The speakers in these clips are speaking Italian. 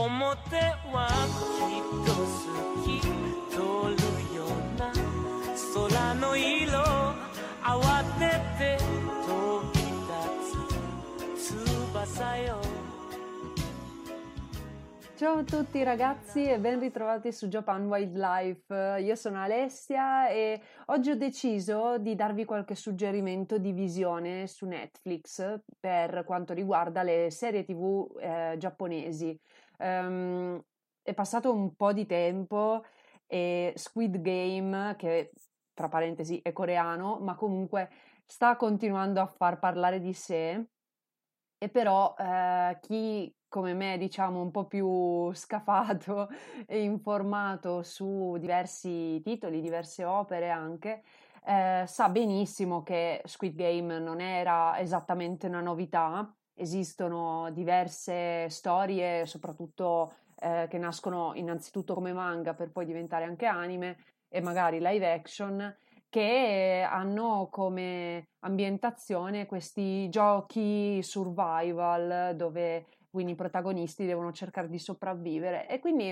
表はきっと透き通るような空の色慌てて飛び立つ翼よ Ciao a tutti ragazzi e ben ritrovati su Japan Wildlife. Io sono Alessia e oggi ho deciso di darvi qualche suggerimento di visione su Netflix per quanto riguarda le serie TV eh, giapponesi. Um, è passato un po' di tempo e Squid Game, che tra parentesi è coreano, ma comunque sta continuando a far parlare di sé. E però eh, chi come me, diciamo, un po' più scafato e informato su diversi titoli, diverse opere anche, eh, sa benissimo che Squid Game non era esattamente una novità, esistono diverse storie, soprattutto eh, che nascono innanzitutto come manga per poi diventare anche anime e magari live action, che hanno come ambientazione questi giochi survival dove quindi i protagonisti devono cercare di sopravvivere. E quindi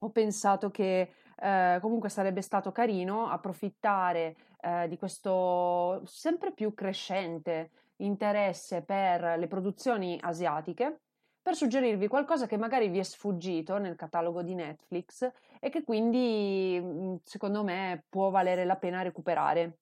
ho pensato che eh, comunque sarebbe stato carino approfittare eh, di questo sempre più crescente interesse per le produzioni asiatiche per suggerirvi qualcosa che magari vi è sfuggito nel catalogo di Netflix e che quindi mm, secondo me può valere la pena recuperare.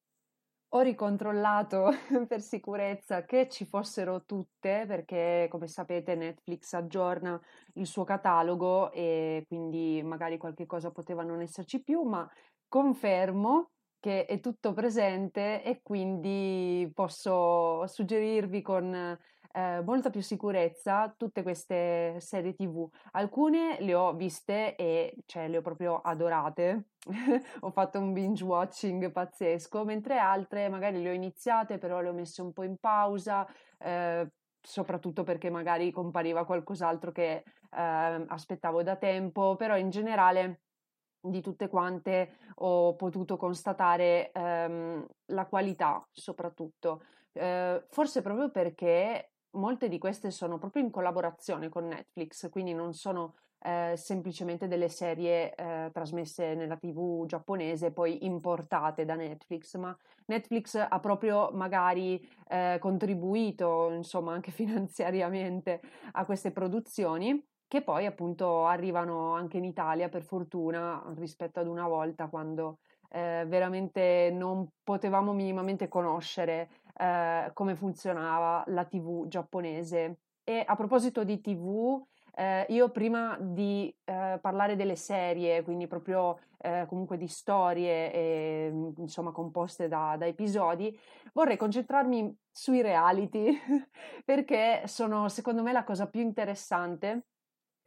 Ho ricontrollato per sicurezza che ci fossero tutte, perché come sapete Netflix aggiorna il suo catalogo e quindi magari qualche cosa poteva non esserci più, ma confermo che è tutto presente e quindi posso suggerirvi con eh, molta più sicurezza tutte queste serie TV. Alcune le ho viste e cioè le ho proprio adorate. ho fatto un binge watching pazzesco, mentre altre magari le ho iniziate, però le ho messe un po' in pausa. Eh, soprattutto perché magari compariva qualcos'altro che eh, aspettavo da tempo, però in generale di tutte quante ho potuto constatare ehm, la qualità soprattutto, eh, forse proprio perché molte di queste sono proprio in collaborazione con Netflix, quindi non sono eh, semplicemente delle serie eh, trasmesse nella TV giapponese poi importate da Netflix, ma Netflix ha proprio magari eh, contribuito, insomma, anche finanziariamente a queste produzioni che poi appunto arrivano anche in Italia per fortuna rispetto ad una volta quando eh, veramente non potevamo minimamente conoscere eh, come funzionava la TV giapponese. E a proposito di TV, eh, io prima di eh, parlare delle serie, quindi proprio eh, comunque di storie e, insomma composte da, da, episodi, vorrei concentrarmi sui reality perché sono secondo me la cosa più interessante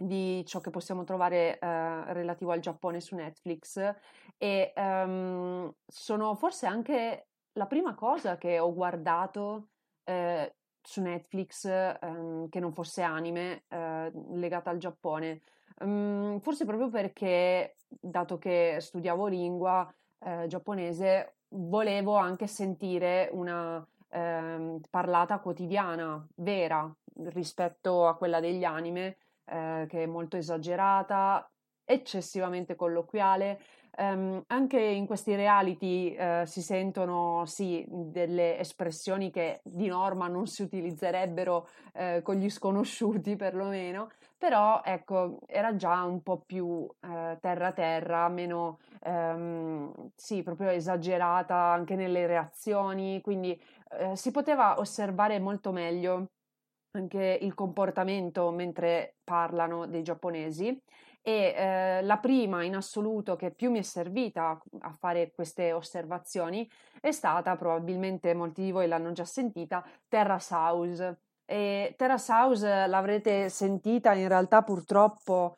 di ciò che possiamo trovare eh, relativo al Giappone su Netflix e um, sono forse anche la prima cosa che ho guardato eh, su Netflix um, che non fosse anime eh, legata al Giappone. Um, forse proprio perché, dato che studiavo lingua eh, giapponese, volevo anche sentire una ehm, parlata quotidiana, vera, rispetto a quella degli anime eh, che è molto esagerata, eccessivamente colloquiale, Um, anche in questi reality uh, si sentono sì delle espressioni che di norma non si utilizzerebbero uh, con gli sconosciuti perlomeno, però ecco era già un po' più uh, terra terra, meno um, sì proprio esagerata anche nelle reazioni, quindi si poteva osservare molto meglio anche il comportamento mentre parlano dei giapponesi e eh, la prima in assoluto che più mi è servita a fare queste osservazioni è stata, probabilmente molti di voi l'hanno già sentita, Terrace House. E Terrace House l'avrete sentita in realtà purtroppo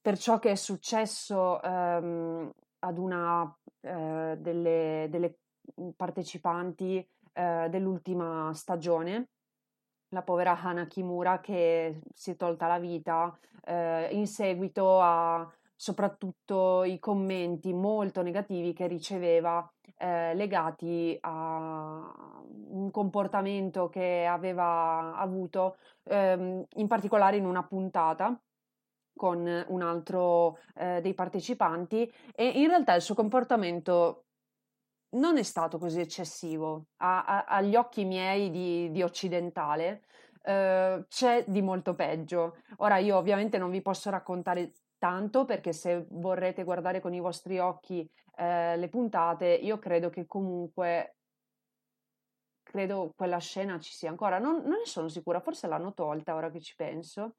per ciò che è successo ehm, ad una eh, delle, delle, partecipanti eh, dell'ultima stagione la povera Hana Kimura che si è tolta la vita eh, in seguito a soprattutto i commenti molto negativi che riceveva eh, legati a un comportamento che aveva avuto ehm, in particolare in una puntata con un altro eh, dei partecipanti. E in realtà il suo comportamento non è stato così eccessivo. A, a, agli occhi miei di, di occidentale eh, c'è di molto peggio. Ora io ovviamente non vi posso raccontare tanto perché se vorrete guardare con i vostri occhi eh, le puntate, io credo che comunque credo quella scena ci sia ancora. Non, non ne sono sicura, forse l'hanno tolta ora che ci penso.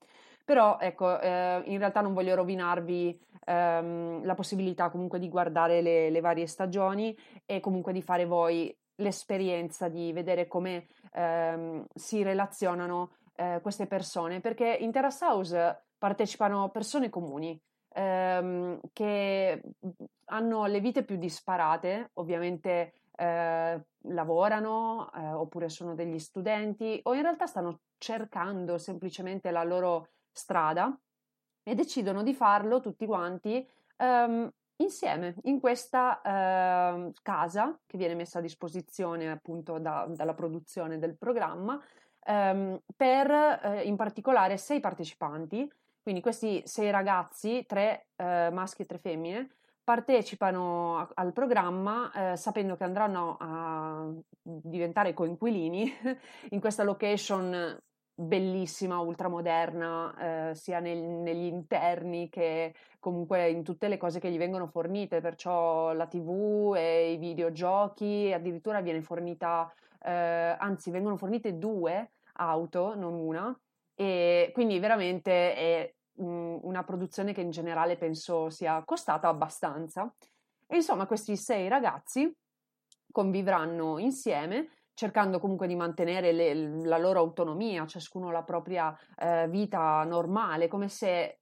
Però ecco, eh, in realtà non voglio rovinarvi ehm, la possibilità comunque di guardare le, le, varie stagioni e comunque di fare voi l'esperienza di vedere come ehm, si relazionano eh, queste persone, perché in Terrace House partecipano persone comuni ehm, che hanno le vite più disparate, ovviamente eh, lavorano eh, oppure sono degli studenti o in realtà stanno cercando semplicemente la loro strada e decidono di farlo tutti quanti um, insieme in questa uh, casa che viene messa a disposizione appunto da, dalla produzione del programma um, per uh, in particolare sei partecipanti. Quindi questi sei ragazzi, tre uh, maschi e tre femmine, partecipano a, al programma eh, sapendo che andranno a diventare coinquilini in questa location bellissima, ultramoderna, eh, sia nel, negli interni che comunque in tutte le cose che gli vengono fornite, perciò la TV e i videogiochi, addirittura viene fornita, eh, anzi vengono fornite due auto, non una, e quindi veramente è mh, una produzione che in generale penso sia costata abbastanza. E insomma questi sei ragazzi convivranno insieme cercando comunque di mantenere le, la loro autonomia, ciascuno la propria eh, vita normale, come se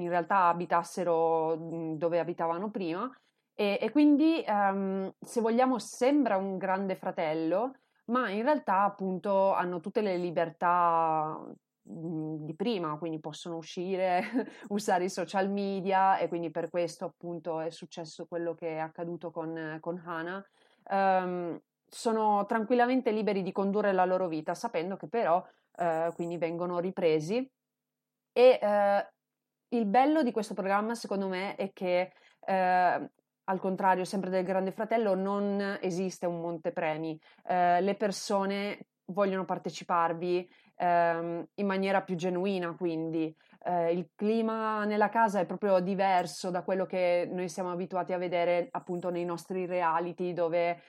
in realtà abitassero mhmm, dove abitavano prima. E, e quindi, um, se vogliamo, sembra un grande fratello, ma in realtà appunto hanno tutte le libertà mhmm, di prima, quindi possono uscire, usare i social media e quindi per questo appunto è successo quello che è accaduto con, con Hana. Um, sono tranquillamente liberi di condurre la loro vita, sapendo che però eh, quindi vengono ripresi. E eh, il bello di questo programma, secondo me, è che eh, al contrario, sempre del Grande Fratello, non esiste un montepremi. Eh, le persone vogliono parteciparvi ehm, in maniera più genuina, quindi eh, il clima nella casa è proprio diverso da quello che noi siamo abituati a vedere appunto nei nostri reality dove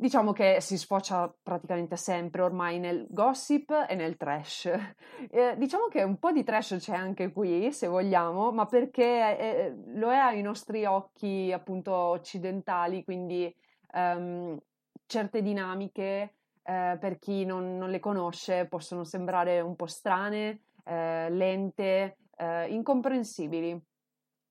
Diciamo che si sfocia praticamente sempre ormai nel gossip e nel trash. Eh, diciamo che un po' di trash c'è anche qui, se vogliamo, ma perché eh, lo è ai nostri occhi appunto occidentali, quindi um, certe dinamiche eh, per chi non, non, le conosce possono sembrare un po' strane, eh, lente, eh, incomprensibili.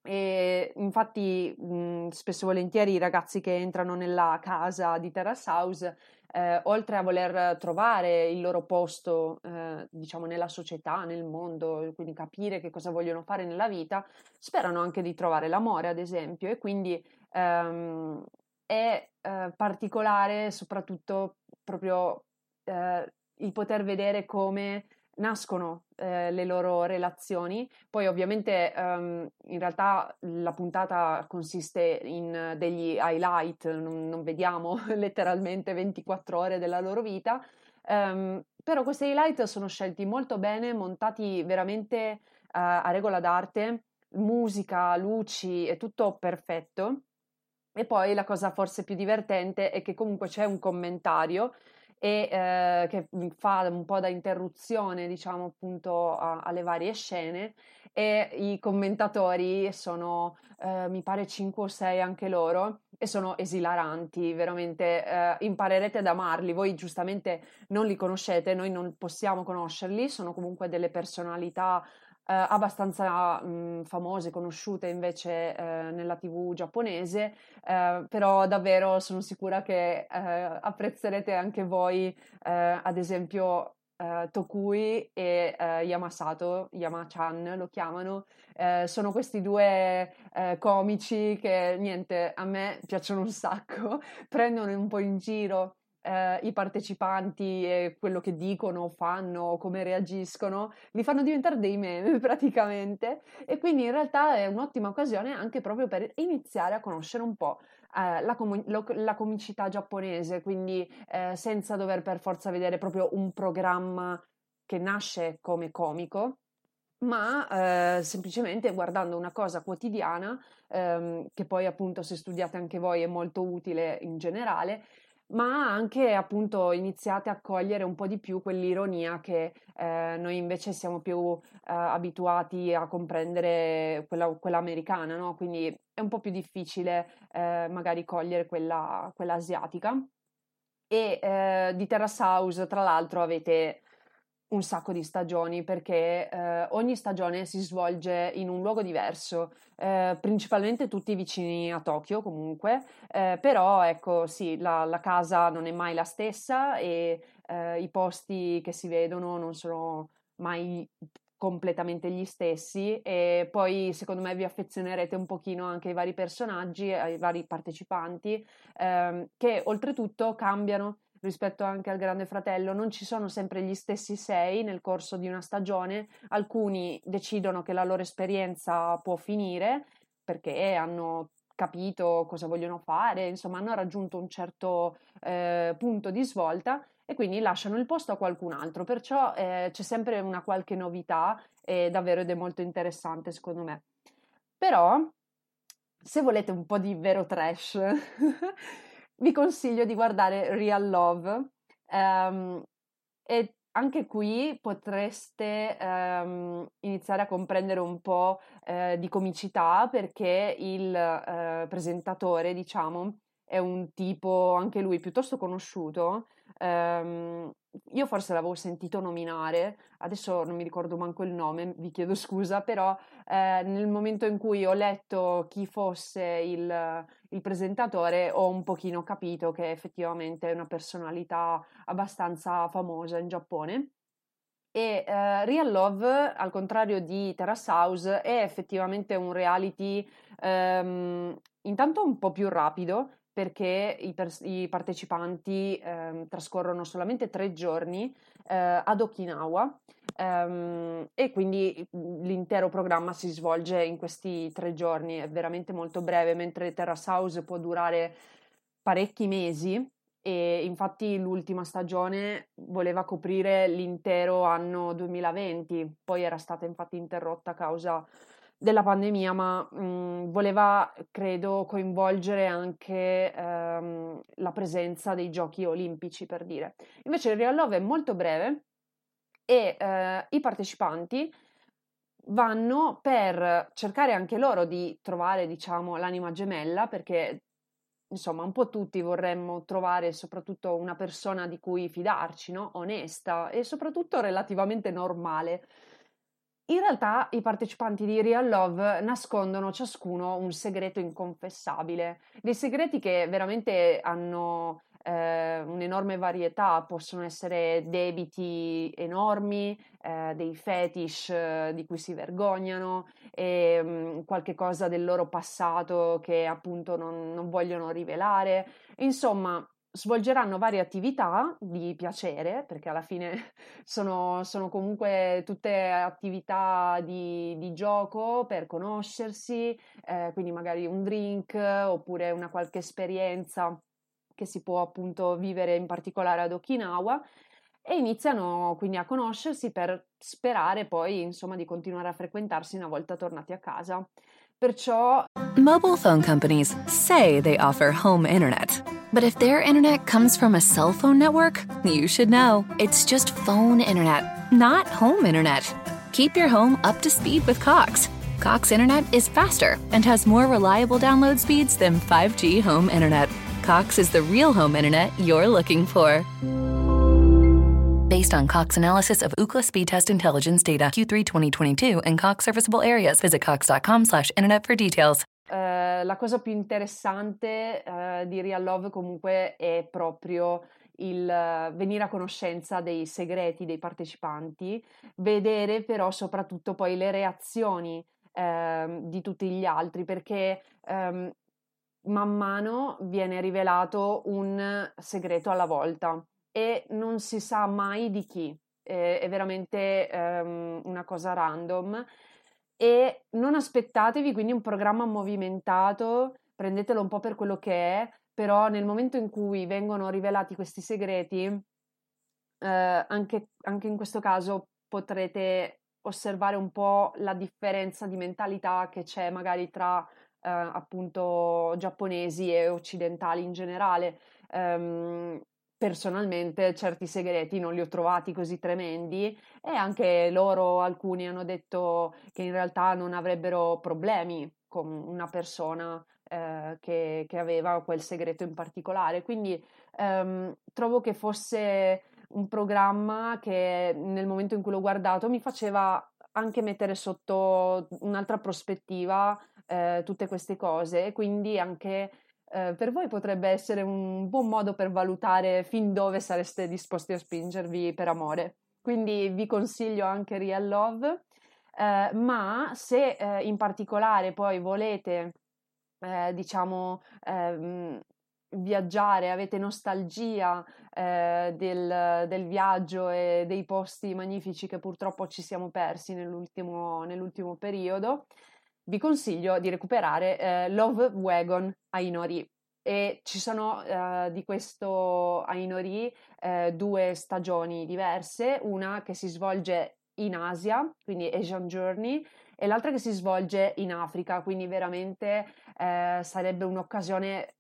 E infatti mh, spesso e volentieri i ragazzi che entrano nella casa di Terrace House, eh, oltre a voler trovare il loro posto, eh, diciamo, nella società, nel mondo, quindi capire che cosa vogliono fare nella vita, sperano anche di trovare l'amore, ad esempio, e quindi ehm, è eh, particolare soprattutto proprio eh, il poter vedere come nascono eh, le loro relazioni. Poi ovviamente um, in realtà la puntata consiste in degli highlight, non, non vediamo letteralmente 24 ore della loro vita, um, però questi highlight sono scelti molto bene, montati veramente uh, a regola d'arte, musica, luci, è tutto perfetto. E poi la cosa forse più divertente è che comunque c'è un commentario e eh, che fa un po' da interruzione, diciamo, appunto a, alle varie scene e i commentatori sono, eh, mi pare, 5 o 6 anche loro e sono esilaranti, veramente eh, imparerete ad amarli. Voi giustamente non li conoscete, noi non possiamo conoscerli, sono comunque delle personalità abbastanza mh, famose, conosciute invece eh, nella TV giapponese, eh, però davvero sono sicura che eh, apprezzerete anche voi, eh, ad esempio, Uh, Tokui e uh, Yamasato, Yama-chan lo chiamano, uh, sono questi due comici che niente, a me piacciono un sacco, prendono un po' in giro eh, i partecipanti e quello che dicono, fanno, come reagiscono, li fanno diventare dei meme praticamente. E quindi in realtà è un'ottima occasione anche proprio per iniziare a conoscere un po' eh, la, com- lo- la, comicità giapponese, quindi eh, senza dover per forza vedere proprio un programma che nasce come comico, ma eh, semplicemente guardando una cosa quotidiana, ehm, che poi appunto se studiate anche voi è molto utile in generale, ma anche appunto iniziate a cogliere un po' di più quell'ironia che eh, noi invece siamo più eh, abituati a comprendere quella, quella americana, no? Quindi è un po' più difficile eh, magari cogliere quella, quella asiatica. E eh, di Terrace House, tra l'altro, avete un sacco di stagioni perché eh, ogni stagione si svolge in un luogo diverso, eh, principalmente tutti vicini a Tokyo comunque, eh, però ecco sì, la, la, casa non è mai la stessa e eh, i posti che si vedono non sono mai completamente gli stessi e poi secondo me vi affezionerete un pochino anche ai vari personaggi, ai vari partecipanti ehm, che oltretutto cambiano rispetto anche al Grande Fratello, non ci sono sempre gli stessi sei nel corso di una stagione, alcuni decidono che la loro esperienza può finire perché hanno capito cosa vogliono fare, insomma hanno raggiunto un certo eh, punto di svolta e quindi lasciano il posto a qualcun altro, perciò eh, c'è sempre una qualche novità e davvero ed è molto interessante secondo me. Però se volete un po' di vero trash vi consiglio di guardare Real Love um, e anche qui potreste um, iniziare a comprendere un po' uh, di comicità perché il uh, presentatore, diciamo, è un tipo anche lui piuttosto conosciuto. Um, io forse l'avevo sentito nominare, adesso non mi ricordo manco il nome, vi chiedo scusa, però eh, nel momento in cui ho letto chi fosse il, il, presentatore ho un pochino capito che effettivamente è una personalità abbastanza famosa in Giappone. E eh, Real Love, al contrario di Terrace House, è effettivamente un reality ehm, intanto un po' più rapido, perché i, pers- i partecipanti eh, trascorrono solamente tre giorni eh, ad Okinawa ehm, e quindi mhmm, l'intero programma si svolge in questi tre giorni, è veramente molto breve, mentre Terrace House può durare parecchi mesi e infatti l'ultima stagione voleva coprire l'intero anno 2020, poi era stata infatti interrotta a causa della pandemia, ma mh, mhmm, voleva, credo, coinvolgere anche ehm, la presenza dei giochi olimpici, per dire. Invece il Real Love è molto breve e eh, i partecipanti vanno per cercare anche loro di trovare, diciamo, l'anima gemella, perché insomma, un po' tutti vorremmo trovare soprattutto una persona di cui fidarci, no? Onesta e soprattutto relativamente normale. In realtà i partecipanti di Real Love nascondono ciascuno un segreto inconfessabile, dei segreti che veramente hanno eh, un'enorme varietà, possono essere debiti enormi, eh, dei fetish eh, di cui si vergognano, e, mh, mm, qualche cosa del loro passato che appunto non, non vogliono rivelare. Insomma, svolgeranno varie attività di piacere, perché alla fine sono, sono comunque tutte attività di, di gioco per conoscersi, eh, quindi magari un drink oppure una qualche esperienza che si può appunto vivere in particolare ad Okinawa e iniziano quindi a conoscersi per sperare poi insomma di continuare a frequentarsi una volta tornati a casa. Perciò Mobile phone companies say they offer home internet. But if their internet comes from a cell phone network, you should know. It's just phone internet, not home internet. Keep your home up to speed with Cox. Cox internet is faster and has more reliable download speeds than 5G home internet. Cox is the real home internet you're looking for. Based on Cox analysis of Ookla speed test intelligence data Q3 2022 and Cox serviceable areas, visit cox.com/internet for details. Uh, la cosa più interessante uh, di Real Love comunque è proprio il uh, venire a conoscenza dei segreti dei partecipanti, vedere però soprattutto poi le reazioni ehm, di tutti gli altri, perché um, man mano viene rivelato un segreto alla volta e non si sa mai di chi, è, è veramente um, una cosa random. E non aspettatevi quindi un programma movimentato, prendetelo un po' per quello che è, però nel momento in cui vengono rivelati questi segreti, eh, anche, anche in questo caso potrete osservare un po' la differenza di mentalità che c'è magari tra eh, appunto giapponesi e occidentali in generale. Um, personalmente certi segreti non li ho trovati così tremendi e anche loro alcuni hanno detto che in realtà non avrebbero problemi con una persona eh, che, che, aveva quel segreto in particolare. Quindi ehm, trovo che fosse un programma che nel momento in cui l'ho guardato mi faceva anche mettere sotto un'altra prospettiva eh, tutte queste cose, quindi anche eh, per voi potrebbe essere un buon modo per valutare fin dove sareste disposti a spingervi per amore. Quindi vi consiglio anche Real Love, eh, ma se eh, in particolare poi volete, eh, diciamo, ehm, viaggiare, avete nostalgia eh, del, del, viaggio e dei posti magnifici che purtroppo ci siamo persi nell'ultimo, nell'ultimo periodo, vi consiglio di recuperare eh, Love Wagon Ainori. E ci sono eh, di questo Ainori eh, due stagioni diverse, una che si svolge in Asia, quindi Asian Journey, e l'altra che si svolge in Africa, quindi veramente eh, sarebbe un'occasione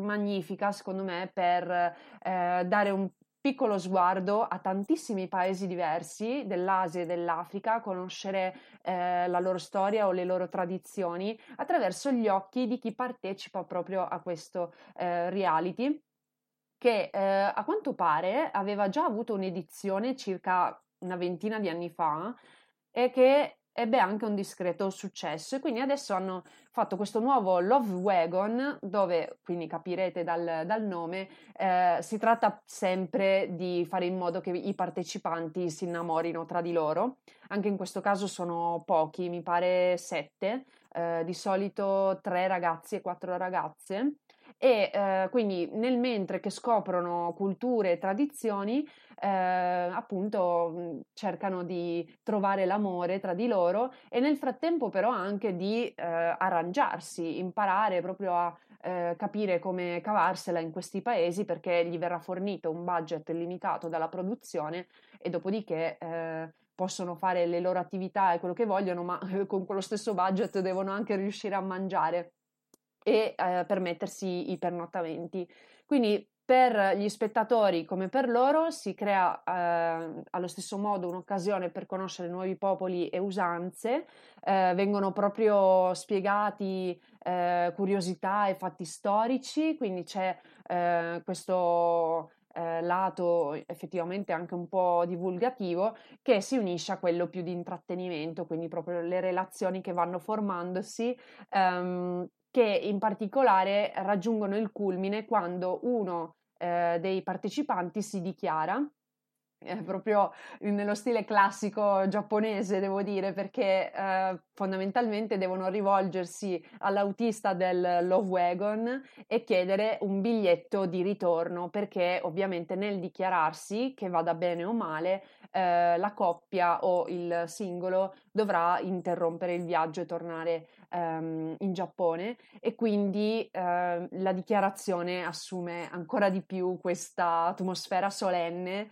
magnifica, secondo me, per eh, dare un piccolo sguardo a tantissimi paesi diversi dell'Asia e dell'Africa, conoscere eh, la loro storia o le loro tradizioni attraverso gli occhi di chi partecipa proprio a questo eh, reality che eh, a quanto pare aveva già avuto un'edizione circa una ventina di anni fa e che ebbe anche un discreto successo e quindi adesso hanno fatto questo nuovo Love Wagon dove, quindi capirete dal, dal nome, eh, si tratta sempre di fare in modo che i partecipanti si innamorino tra di loro. Anche in questo caso sono pochi, mi pare sette, eh, di solito tre ragazzi e quattro ragazze e eh, quindi nel mentre che scoprono culture e tradizioni, eh, appunto cercano di trovare l'amore tra di loro e nel frattempo però anche di eh, arrangiarsi, imparare proprio a eh, capire come cavarsela in questi paesi perché gli verrà fornito un budget limitato dalla produzione e dopodiché eh, possono fare le loro attività e quello che vogliono, ma con quello stesso budget devono anche riuscire a mangiare e eh, permettersi i pernottamenti. Quindi per gli spettatori come per loro si crea eh, allo stesso modo un'occasione per conoscere nuovi popoli e usanze, eh, vengono proprio spiegati eh, curiosità e fatti storici, quindi c'è eh, questo eh, lato effettivamente anche un po' divulgativo che si unisce a quello più di intrattenimento, quindi proprio le relazioni che vanno formandosi ehm, che in particolare raggiungono il culmine quando uno eh, dei partecipanti si dichiara è proprio nello stile classico giapponese, devo dire, perché eh, fondamentalmente devono rivolgersi all'autista del Love Wagon e chiedere un biglietto di ritorno, perché ovviamente nel dichiararsi, che vada bene o male, eh, la coppia o il singolo dovrà interrompere il viaggio e tornare ehm, in Giappone e quindi eh, la dichiarazione assume ancora di più questa atmosfera solenne,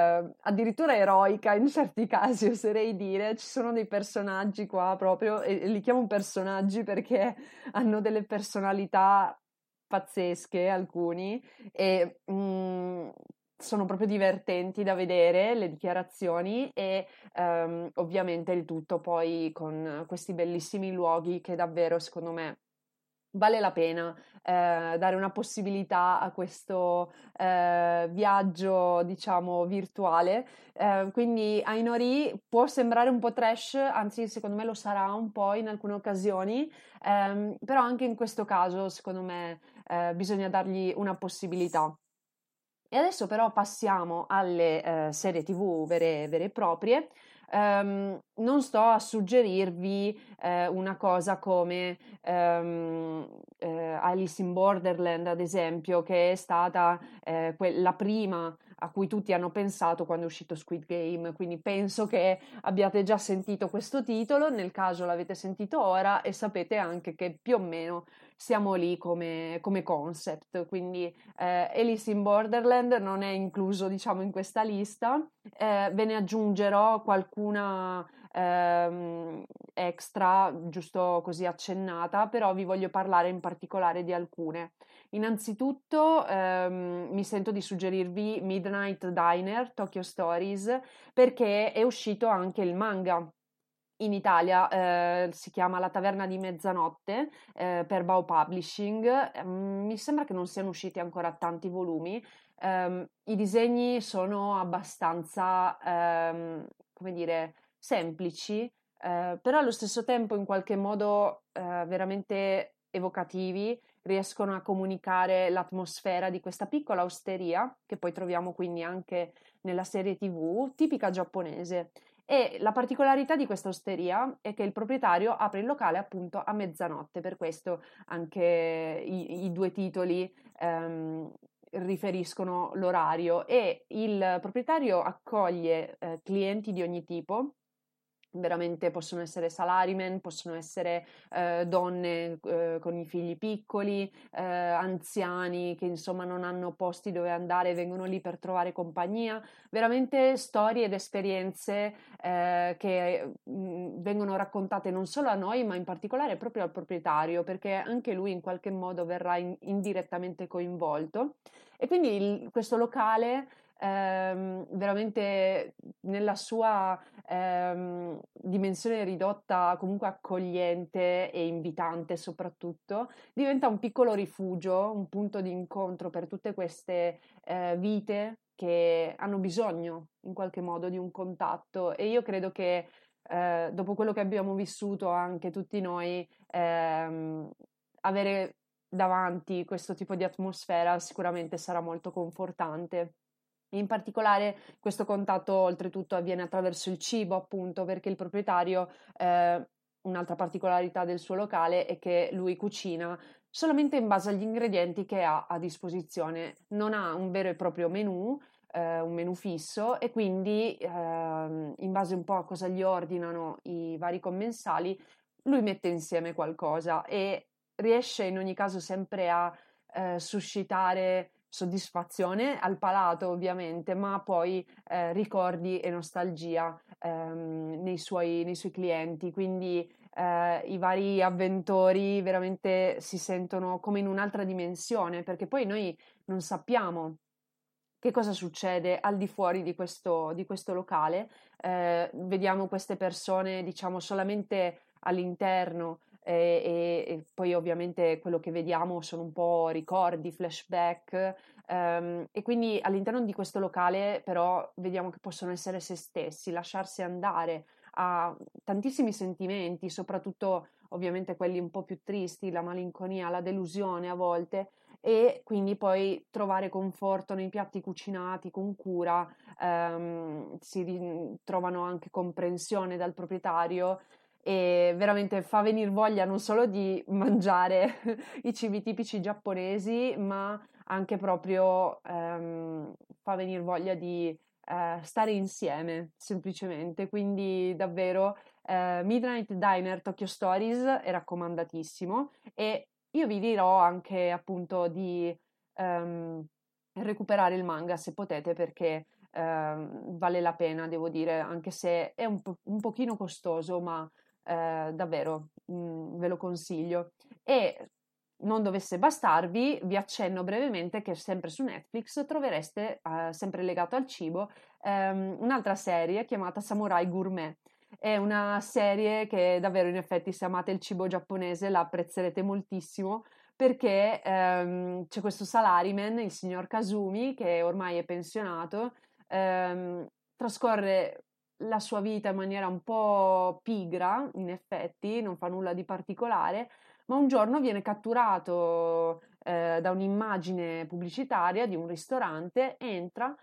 eh, addirittura eroica in certi casi oserei dire, ci sono dei personaggi qua proprio, e li chiamo personaggi perché hanno delle personalità pazzesche alcuni e mh, mm, sono proprio divertenti da vedere le dichiarazioni e um, ovviamente il tutto poi con questi bellissimi luoghi che davvero secondo me vale la pena eh, dare una possibilità a questo eh, viaggio, diciamo, virtuale. Eh, quindi Ainori può sembrare un po' trash, anzi secondo me lo sarà un po' in alcune occasioni, ehm, però anche in questo caso secondo me eh, bisogna dargli una possibilità. E adesso però passiamo alle eh, serie tv vere, vere e proprie. Um, non sto a suggerirvi eh, una cosa come um, eh, Alice in Borderland, ad esempio, che è stata eh, que- la prima a cui tutti hanno pensato quando è uscito Squid Game, quindi penso che abbiate già sentito questo titolo, nel caso l'avete sentito ora e sapete anche che più o meno siamo lì come, come concept, quindi eh, Alice in Borderland non è incluso diciamo in questa lista, eh, ve ne aggiungerò qualcuna ehm, extra, giusto così accennata, però vi voglio parlare in particolare di alcune. Innanzitutto ehm, mi sento di suggerirvi Midnight Diner, Tokyo Stories, perché è uscito anche il manga in Italia eh, si chiama La taverna di mezzanotte eh, per Bao Publishing. Mm, mi sembra che non siano usciti ancora tanti volumi. Um, I disegni sono abbastanza, um, come dire, semplici, uh, però allo stesso tempo in qualche modo uh, veramente evocativi riescono a comunicare l'atmosfera di questa piccola osteria, che poi troviamo quindi anche nella serie TV, tipica giapponese. E la particolarità di questa osteria è che il proprietario apre il locale appunto a mezzanotte, per questo anche i, i due titoli ehm, riferiscono l'orario e il proprietario accoglie eh, clienti di ogni tipo veramente possono essere salarymen, possono essere eh, donne eh, con i figli piccoli, eh, anziani che insomma non hanno posti dove andare, vengono lì per trovare compagnia, veramente storie ed esperienze eh, che mh, mm, vengono raccontate non solo a noi ma in particolare proprio al proprietario perché anche lui in qualche modo verrà in, indirettamente coinvolto. E quindi il, questo locale ehm, veramente nella sua ehm, dimensione ridotta, comunque accogliente e invitante soprattutto, diventa un piccolo rifugio, un punto di incontro per tutte queste eh, vite che hanno bisogno in qualche modo di un contatto e io credo che eh, dopo quello che abbiamo vissuto anche tutti noi, ehm, avere davanti questo tipo di atmosfera sicuramente sarà molto confortante. In particolare questo contatto oltretutto avviene attraverso il cibo, appunto, perché il proprietario, eh, un'altra particolarità del suo locale è che lui cucina solamente in base agli ingredienti che ha a disposizione, non ha un vero e proprio menù, eh, un menù fisso e quindi eh, in base un po' a cosa gli ordinano i vari commensali, lui mette insieme qualcosa e riesce in ogni caso sempre a eh, suscitare soddisfazione al palato ovviamente, ma poi eh, ricordi e nostalgia ehm, nei, suoi, nei, suoi, clienti, quindi eh, i vari avventori veramente si sentono come in un'altra dimensione, perché poi noi non sappiamo che cosa succede al di fuori di questo, di questo locale, eh, vediamo queste persone diciamo solamente all'interno e, e, poi ovviamente quello che vediamo sono un po' ricordi, flashback um, e quindi all'interno di questo locale però vediamo che possono essere se stessi, lasciarsi andare a tantissimi sentimenti, soprattutto ovviamente quelli un po' più tristi, la malinconia, la delusione a volte e quindi poi trovare conforto nei piatti cucinati con cura, ehm, si ri- trovano anche comprensione dal proprietario e veramente fa venire voglia non solo di mangiare i cibi tipici giapponesi, ma anche proprio ehm, fa venire voglia di eh, stare insieme semplicemente. Quindi davvero eh, Midnight Diner Tokyo Stories è raccomandatissimo e io vi dirò anche appunto di ehm, recuperare il manga se potete perché ehm, vale la pena, devo dire, anche se è un, po- un pochino costoso, ma eh, davvero mh, mm, ve lo consiglio. E non dovesse bastarvi, vi accenno brevemente che sempre su Netflix trovereste, eh, sempre legato al cibo, ehm, un'altra serie chiamata Samurai Gourmet. È una serie che davvero in effetti se amate il cibo giapponese la apprezzerete moltissimo perché ehm, c'è questo salaryman, il signor Kazumi, che ormai è pensionato, ehm, trascorre la sua vita in maniera un po' pigra, in effetti, non fa nulla di particolare, ma un giorno viene catturato eh, da un'immagine pubblicitaria di un ristorante, entra,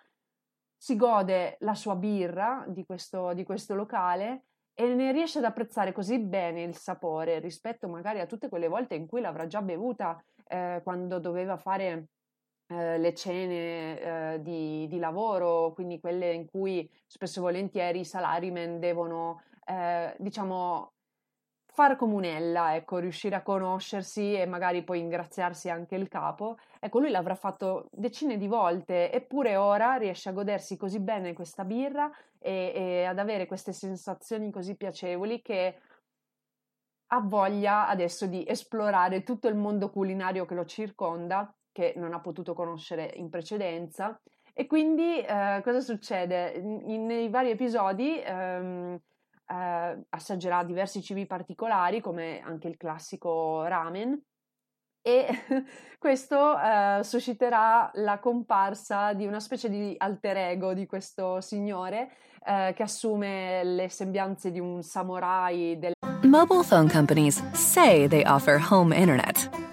si gode la sua birra di questo, di questo locale e ne riesce ad apprezzare così bene il sapore rispetto magari a tutte quelle volte in cui l'avrà già bevuta eh, quando doveva fare eh, le cene eh, di, di, lavoro, quindi quelle in cui spesso e volentieri i salarymen devono, eh, diciamo, far comunella, ecco, riuscire a conoscersi e magari poi ingraziarsi anche il capo. Ecco, lui l'avrà fatto decine di volte, eppure ora riesce a godersi così bene questa birra e, e ad avere queste sensazioni così piacevoli che ha voglia adesso di esplorare tutto il mondo culinario che lo circonda che non ha potuto conoscere in precedenza. E quindi eh, cosa succede? In, nei vari episodi ehm, eh, assaggerà diversi cibi particolari, come anche il classico ramen, e questo eh, susciterà la comparsa di una specie di alter ego di questo signore eh, che assume le sembianze di un samurai del Mobile phone companies say they offer home internet.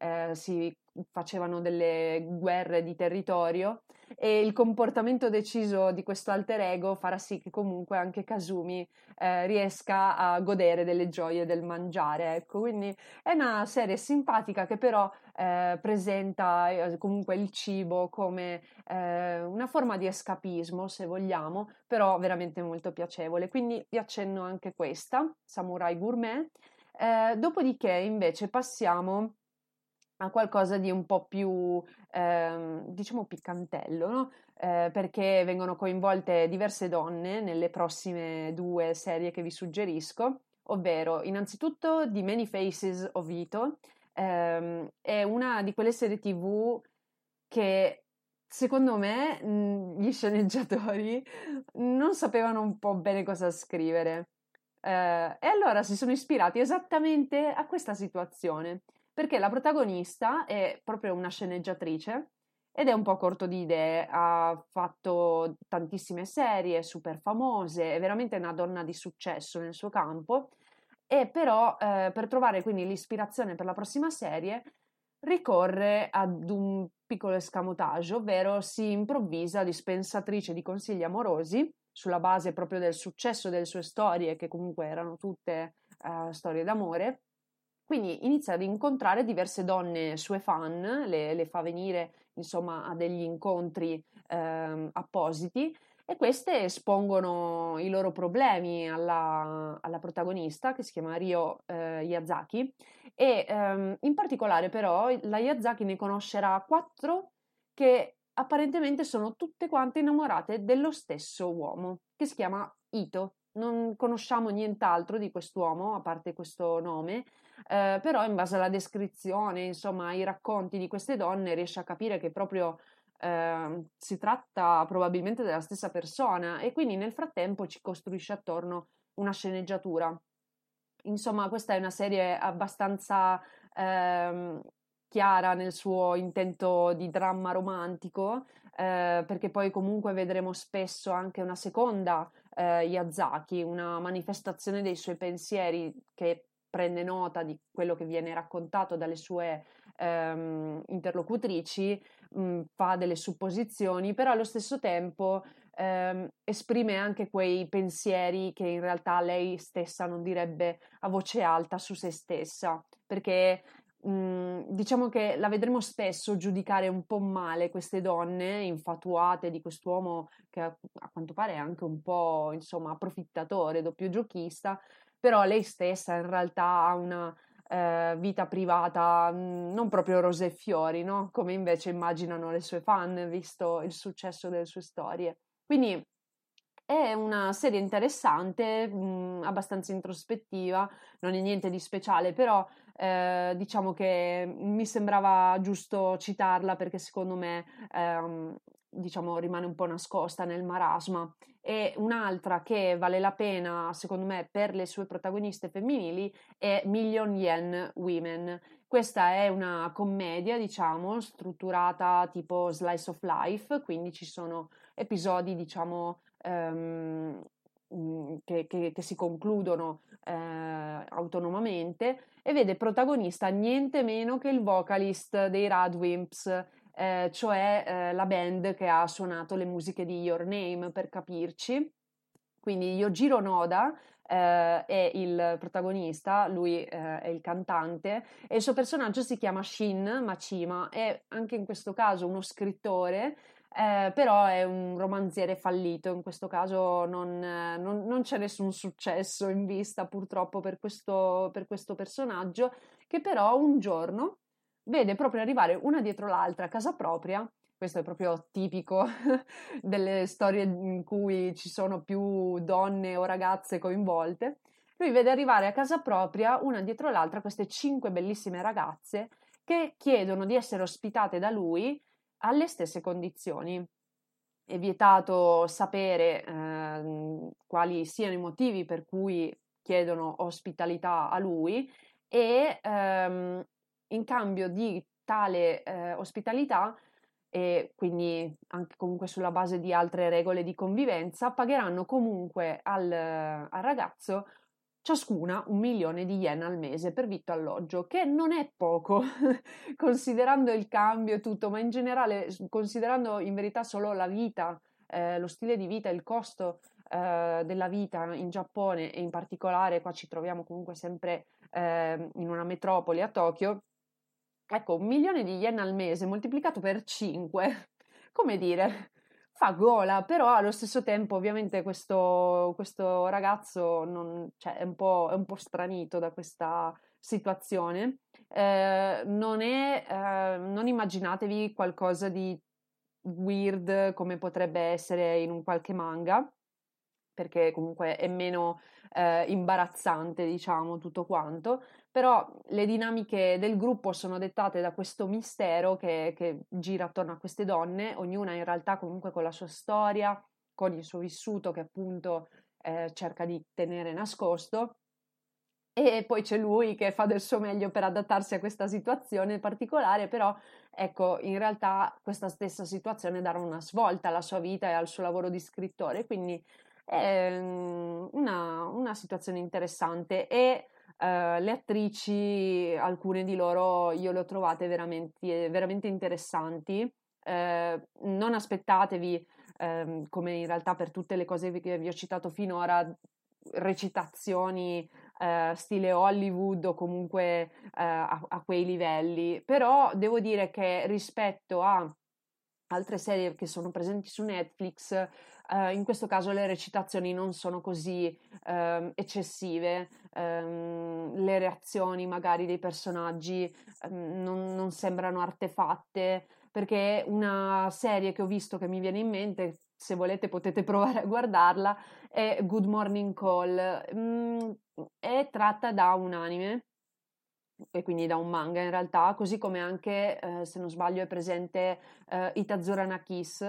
eh, si facevano delle guerre di territorio e il comportamento deciso di questo alter ego farà sì che comunque anche Kazumi eh, riesca a godere delle gioie del mangiare. Ecco, quindi è una serie simpatica che però eh, presenta eh, comunque il cibo come eh, una forma di escapismo, se vogliamo, però veramente molto piacevole. Quindi vi accenno anche questa, Samurai Gourmet. Eh, dopodiché invece passiamo a qualcosa di un po' più, ehm, diciamo, piccantello, no? eh, perché vengono coinvolte diverse donne nelle prossime due serie che vi suggerisco, ovvero innanzitutto The Many Faces of Ito, ehm, è una di quelle serie tv che secondo me mh, gli sceneggiatori non sapevano un po' bene cosa scrivere. Eh, e allora si sono ispirati esattamente a questa situazione perché la protagonista è proprio una sceneggiatrice ed è un po' corto di idee, ha fatto tantissime serie super famose, è veramente una donna di successo nel suo campo e però eh, per trovare quindi l'ispirazione per la prossima serie ricorre ad un piccolo escamotage, ovvero si improvvisa dispensatrice di consigli amorosi sulla base proprio del successo delle sue storie, che comunque erano tutte uh, storie d'amore, quindi inizia ad incontrare diverse donne sue fan, le, le fa venire insomma a degli incontri eh, appositi e queste espongono i loro problemi alla, alla protagonista che si chiama Ryo eh, Yazaki e ehm, in particolare però la Yazaki ne conoscerà quattro che apparentemente sono tutte quante innamorate dello stesso uomo che si chiama Ito. Non conosciamo nient'altro di quest'uomo, a parte questo nome, eh, però in base alla descrizione, insomma, ai racconti di queste donne riesce a capire che proprio eh, si tratta probabilmente della stessa persona e quindi nel frattempo ci costruisce attorno una sceneggiatura. Insomma, questa è una serie abbastanza ehm, chiara nel suo intento di dramma romantico, eh, perché poi comunque vedremo spesso anche una seconda eh, Yazaki, una manifestazione dei suoi pensieri che prende nota di quello che viene raccontato dalle sue ehm, interlocutrici, mh, mm, fa delle supposizioni, però allo stesso tempo ehm, esprime anche quei pensieri che in realtà lei stessa non direbbe a voce alta su se stessa, perché Mhmm, diciamo che la vedremo spesso giudicare un po' male queste donne infatuate di quest'uomo che a, a quanto pare è anche un po', insomma, approfittatore, doppio giochista, però lei stessa in realtà ha una eh, vita privata mh, non proprio rose e fiori, no? Come invece immaginano le sue fan, visto il successo delle sue storie. Quindi è una serie interessante, mh, abbastanza introspettiva, non è niente di speciale, però eh, diciamo che mi sembrava giusto citarla perché secondo me ehm, diciamo rimane un po' nascosta nel marasma. E un'altra che vale la pena secondo me per le sue protagoniste femminili è Million Yen Women. Questa è una commedia diciamo strutturata tipo slice of life quindi ci sono episodi diciamo ehm, che, che, che, si concludono eh, autonomamente e vede protagonista niente meno che il vocalist dei Radwimps, eh, cioè eh, la band che ha suonato le musiche di Your Name per capirci. Quindi Yojiro Noda eh, è il protagonista, lui eh, è il cantante e il suo personaggio si chiama Shin Machima, è anche in questo caso uno scrittore eh, però è un romanziere fallito, in questo caso non, non, non, c'è nessun successo in vista purtroppo per questo, per questo personaggio, che però un giorno vede proprio arrivare una dietro l'altra a casa propria questo è proprio tipico delle storie in cui ci sono più donne o ragazze coinvolte. Lui vede arrivare a casa propria una dietro l'altra queste cinque bellissime ragazze che chiedono di essere ospitate da lui alle stesse condizioni. È vietato sapere eh, quali siano i motivi per cui chiedono ospitalità a lui e ehm, in cambio di tale eh, ospitalità e quindi anche comunque sulla base di altre regole di convivenza pagheranno comunque al, al ragazzo ciascuna un milione di yen al mese per vitto alloggio, che non è poco, considerando il cambio e tutto, ma in generale considerando in verità solo la vita, eh, lo stile di vita, il costo eh, della vita in Giappone e in particolare qua ci troviamo comunque sempre eh, in una metropoli a Tokyo, ecco, un milione di yen al mese moltiplicato per 5, come dire, fa gola, però allo stesso tempo ovviamente questo, questo ragazzo non, cioè, è, un è, un po', stranito da questa situazione. Eh, non, è, eh, non immaginatevi qualcosa di weird come potrebbe essere in un qualche manga, perché comunque è meno eh, imbarazzante, diciamo, tutto quanto, però le dinamiche del gruppo sono dettate da questo mistero che, che gira attorno a queste donne, ognuna in realtà comunque con la sua storia, con il suo vissuto che appunto eh, cerca di tenere nascosto. E poi c'è lui che fa del suo meglio per adattarsi a questa situazione particolare, però ecco, in realtà questa stessa situazione darà una svolta alla sua vita e al suo lavoro di scrittore, quindi è mm, una, una situazione interessante e uh, le attrici, alcune di loro io le ho trovate veramente, veramente interessanti. Uh, non aspettatevi, uh, come in realtà per tutte le cose che vi ho citato finora, recitazioni uh, stile Hollywood o comunque a, a, quei livelli, però devo dire che rispetto a altre serie che sono presenti su Netflix, uh, in questo caso le recitazioni non sono così uh, eccessive, um, le reazioni magari dei personaggi um, non, non, sembrano artefatte, perché una serie che ho visto che mi viene in mente se volete potete provare a guardarla, è Good Morning Call. Mm, è tratta da un anime e quindi da un manga in realtà, così come anche, eh, se non sbaglio, è presente eh, Itazura Nakis,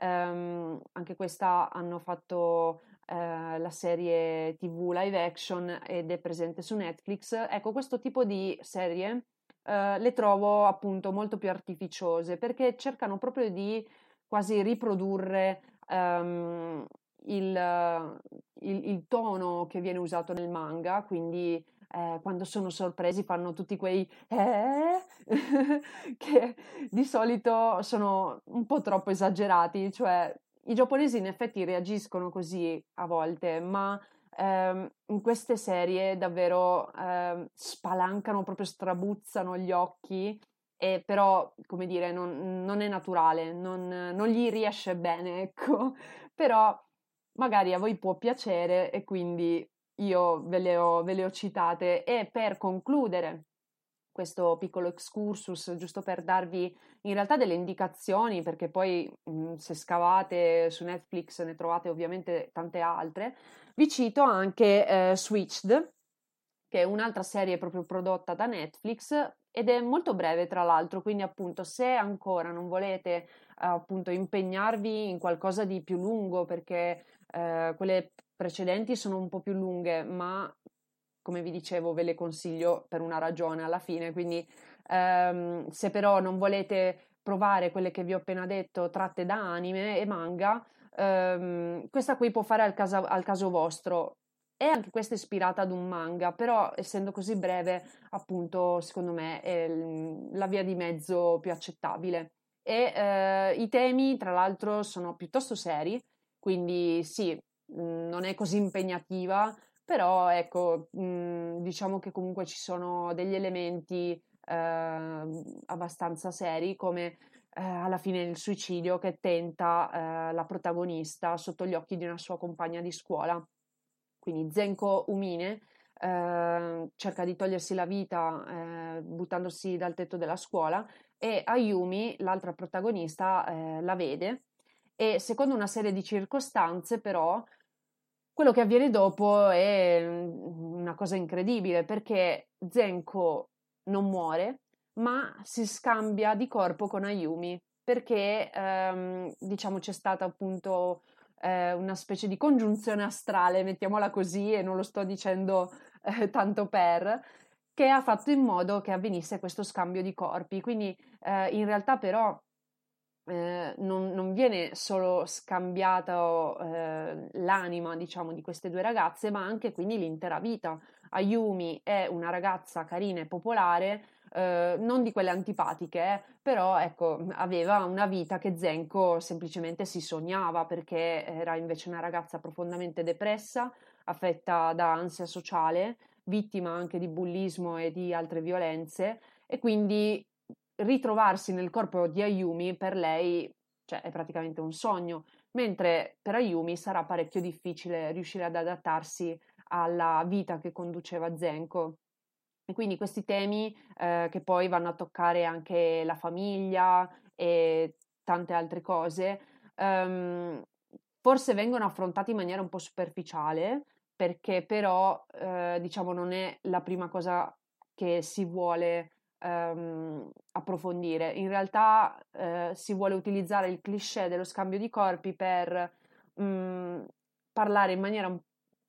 ehm, anche questa hanno fatto eh, la serie TV live action ed è presente su Netflix. Ecco, questo tipo di serie eh, le trovo appunto molto più artificiose perché cercano proprio di quasi riprodurre um, il, il, il, tono che viene usato nel manga, quindi eh, quando sono sorpresi fanno tutti quei eh, che di solito sono un po' troppo esagerati, cioè i giapponesi in effetti reagiscono così a volte, ma ehm, in queste serie davvero ehm, spalancano, proprio strabuzzano gli occhi e però, come dire, non, non è naturale, non, non, gli riesce bene, ecco, però magari a voi può piacere e quindi io ve le ho, ve le ho citate. E per concludere questo piccolo excursus, giusto per darvi in realtà delle indicazioni, perché poi mh, se scavate su Netflix ne trovate ovviamente tante altre, vi cito anche eh, Switched, che è un'altra serie proprio prodotta da Netflix ed è molto breve tra l'altro, quindi appunto se ancora non volete appunto impegnarvi in qualcosa di più lungo perché eh, quelle precedenti sono un po' più lunghe, ma come vi dicevo ve le consiglio per una ragione alla fine, quindi ehm, se però non volete provare quelle che vi ho appena detto tratte da anime e manga, ehm, questa qui può fare al caso, al caso vostro. È anche questa ispirata ad un manga, però essendo così breve, appunto, secondo me è la via di mezzo più accettabile. E eh, i temi, tra l'altro, sono piuttosto seri, quindi sì, non è così impegnativa, però ecco, mh, diciamo che comunque ci sono degli elementi eh, abbastanza seri come eh, alla fine il suicidio che tenta eh, la protagonista sotto gli occhi di una sua compagna di scuola. Quindi Zenko Umine eh, cerca di togliersi la vita eh, buttandosi dal tetto della scuola e Ayumi, l'altra protagonista, eh, la vede e secondo una serie di circostanze però quello che avviene dopo è mm, una cosa incredibile perché Zenko non muore ma si scambia di corpo con Ayumi perché ehm, diciamo c'è stata appunto eh, una specie di congiunzione astrale, mettiamola così, e non lo sto dicendo eh, tanto per, che ha fatto in modo che avvenisse questo scambio di corpi. Quindi eh, in realtà però eh, non, non, viene solo scambiata eh, l'anima, diciamo, di queste due ragazze, ma anche quindi l'intera vita. Ayumi è una ragazza carina e popolare, eh, non di quelle antipatiche, eh, però ecco, aveva una vita che Zenko semplicemente si sognava perché era invece una ragazza profondamente depressa, affetta da ansia sociale, vittima anche di bullismo e di altre violenze e quindi ritrovarsi nel corpo di Ayumi per lei cioè, è praticamente un sogno, mentre per Ayumi sarà parecchio difficile riuscire ad adattarsi alla vita che conduceva Zenko. E quindi questi temi eh, che poi vanno a toccare anche la famiglia e tante altre cose, um, forse vengono affrontati in maniera un po' superficiale, perché però eh, diciamo non è la prima cosa che si vuole ehm, approfondire. In realtà eh, si vuole utilizzare il cliché dello scambio di corpi per mh, mm, parlare in maniera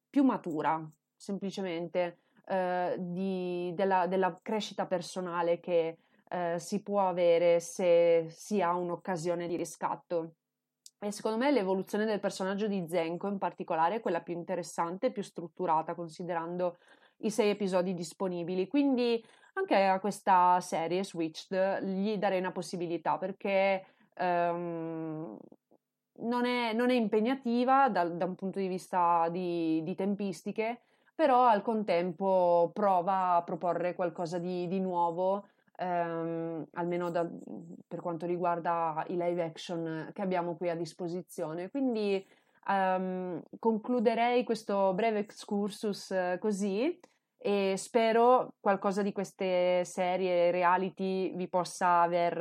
più matura, semplicemente, eh, di, della, della, crescita personale che eh, si può avere se si ha un'occasione di riscatto. E secondo me l'evoluzione del personaggio di Zenko in particolare è quella più interessante e più strutturata, considerando i sei episodi disponibili. Quindi anche a questa serie Switched gli darei una possibilità perché um, non, è, non, è, impegnativa da, da, un punto di vista di, di, tempistiche, però al contempo prova a proporre qualcosa di, di nuovo. Um, almeno da, per quanto riguarda i live action che abbiamo qui a disposizione. Quindi um, concluderei questo breve excursus uh, così e spero qualcosa di queste serie reality vi possa aver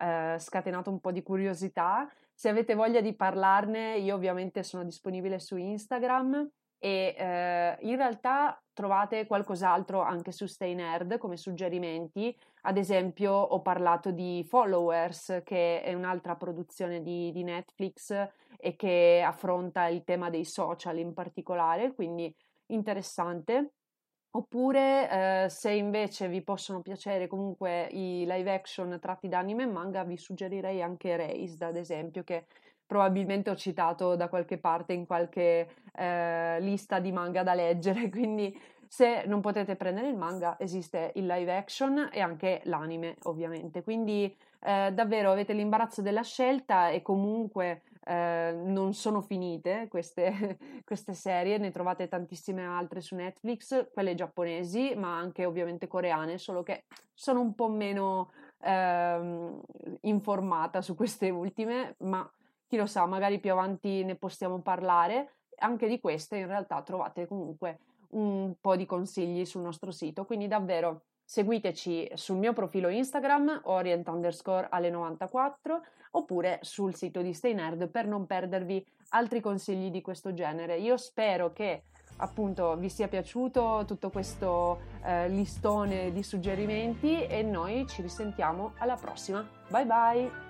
eh, scatenato un po' di curiosità. se avete voglia di parlarne, io ovviamente sono disponibile su Instagram e eh, in realtà trovate qualcos'altro anche su Stay Nerd come suggerimenti. Ad esempio, ho parlato di Followers, che è un'altra produzione di, di Netflix e che affronta il tema dei social in particolare, quindi interessante. Oppure, eh, se invece vi possono piacere comunque i live action tratti da anime e manga, vi suggerirei anche Raised, ad esempio, che probabilmente ho citato da qualche parte in qualche eh, lista di manga da leggere, quindi se non potete prendere il manga esiste il live action e anche l'anime ovviamente, quindi eh, davvero avete l'imbarazzo della scelta e comunque eh, non sono finite queste, queste, serie, ne trovate tantissime altre su Netflix, quelle giapponesi, ma anche ovviamente coreane, solo che sono un po' meno eh, informata su queste ultime, ma chi lo sa, magari più avanti ne possiamo parlare. Anche di queste in realtà trovate comunque un po' di consigli sul nostro sito, quindi davvero seguiteci sul mio profilo Instagram orient underscore alle 94 oppure sul sito di Stay Nerd per non perdervi altri consigli di questo genere. Io spero che appunto vi sia piaciuto tutto questo eh, listone di suggerimenti e noi ci risentiamo alla prossima. Bye bye!